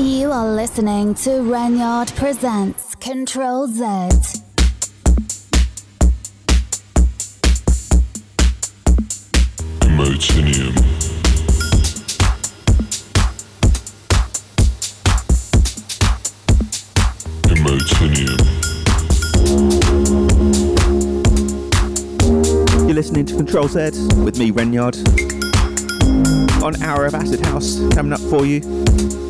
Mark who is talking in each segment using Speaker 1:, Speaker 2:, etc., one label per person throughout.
Speaker 1: You are listening to Renyard Presents Control Z.
Speaker 2: Emotinium. Emotinium.
Speaker 3: You're listening to Control Z with me, Renyard. On Hour of Acid House coming up for you.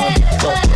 Speaker 2: Head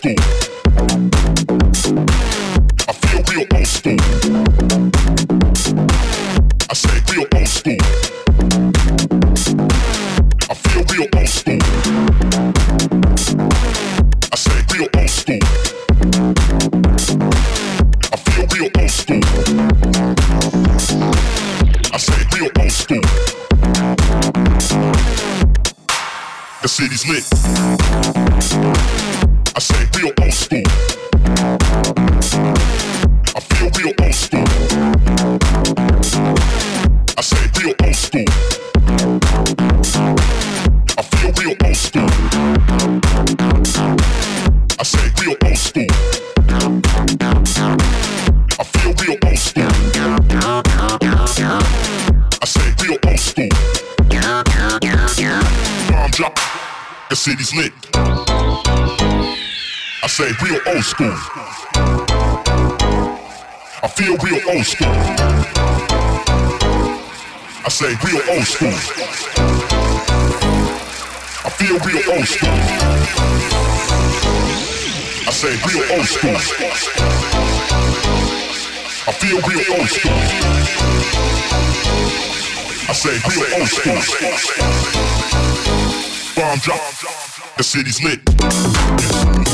Speaker 2: Steve. Say real old school. I feel real old school. I say real old school. I feel real old school. I say real old school. I feel real old school. I say real old school. Bomb drop, the city's lit.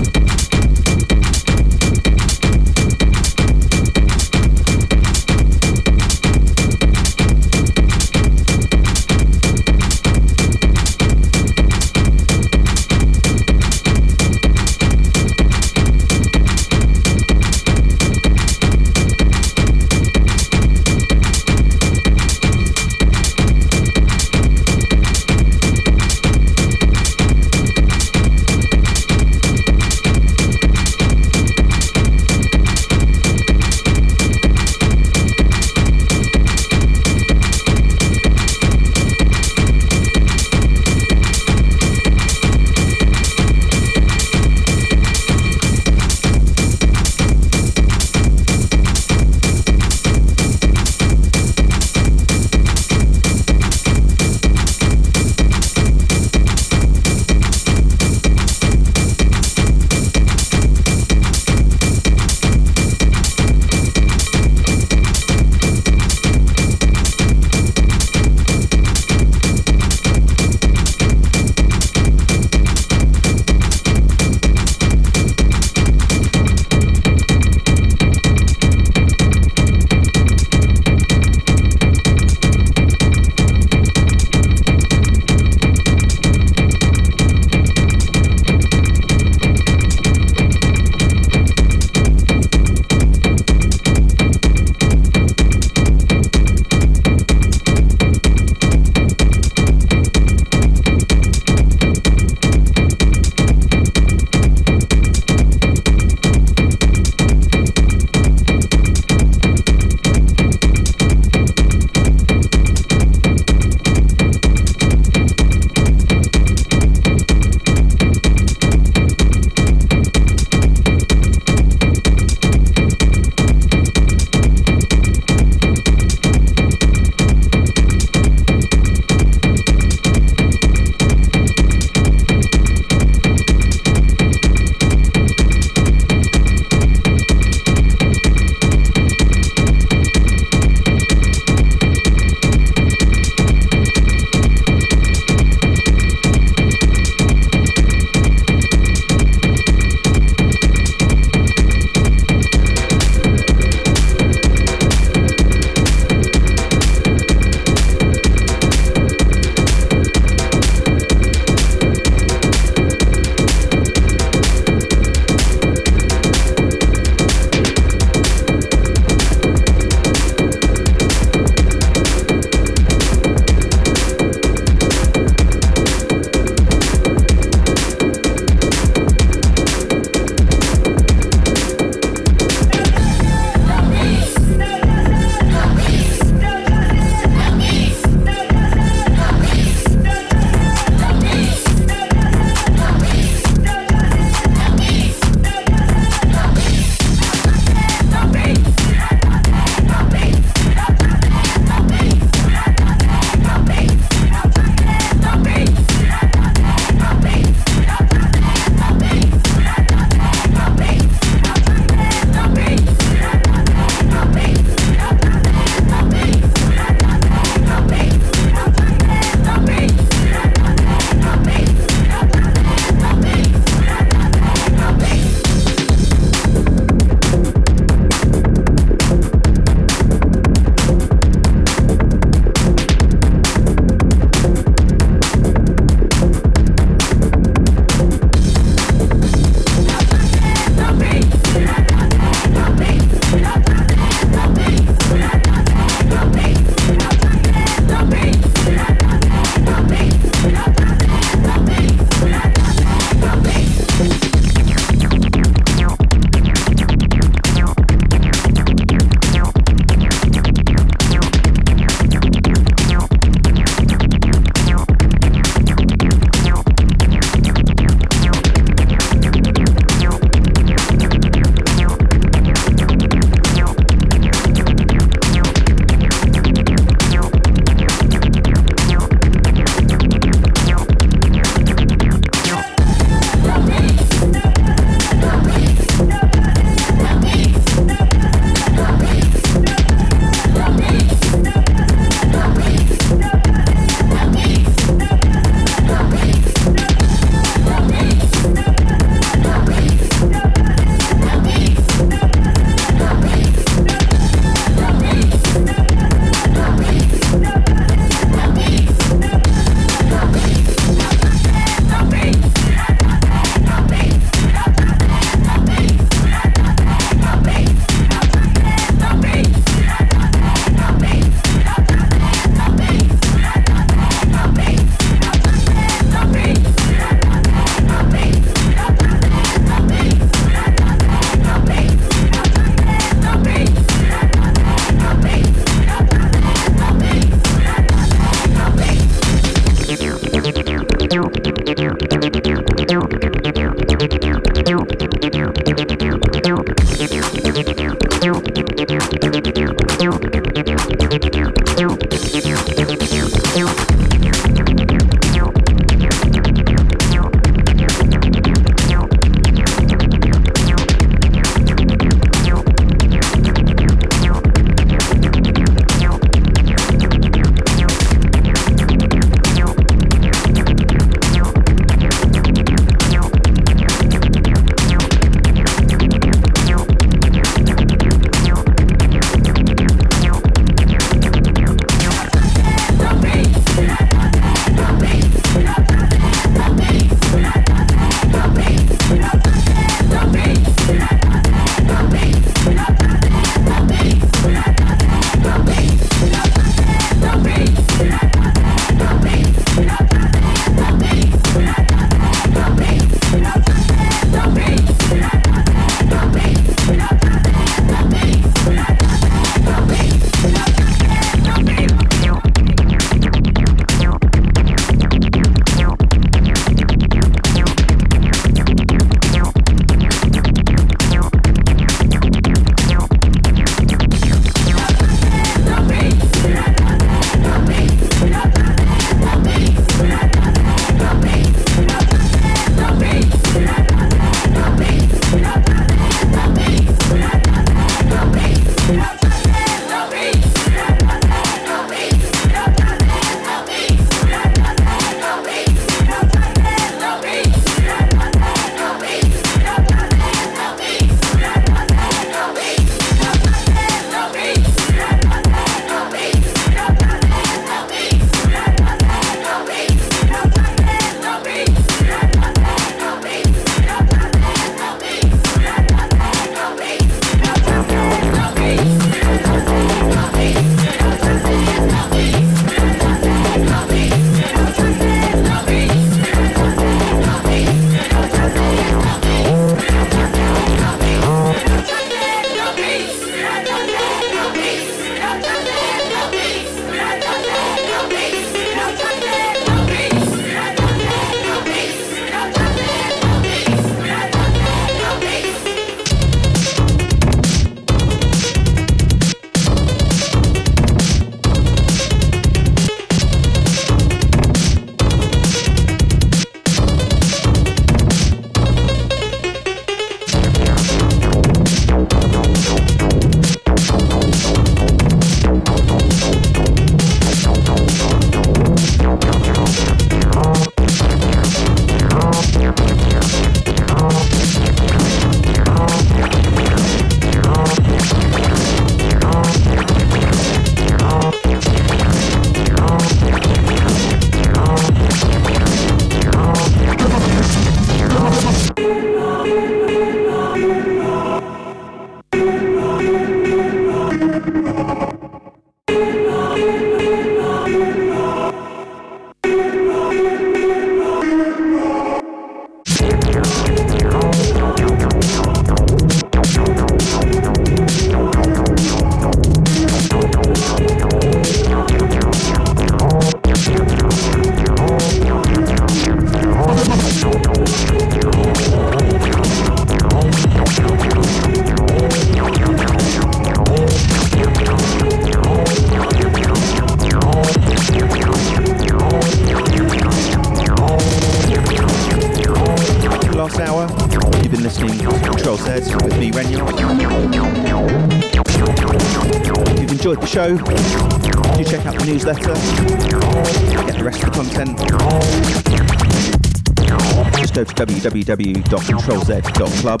Speaker 3: www.controlz.club.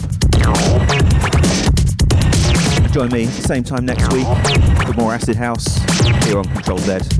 Speaker 3: Join me same time next week for more Acid House here on Control Z.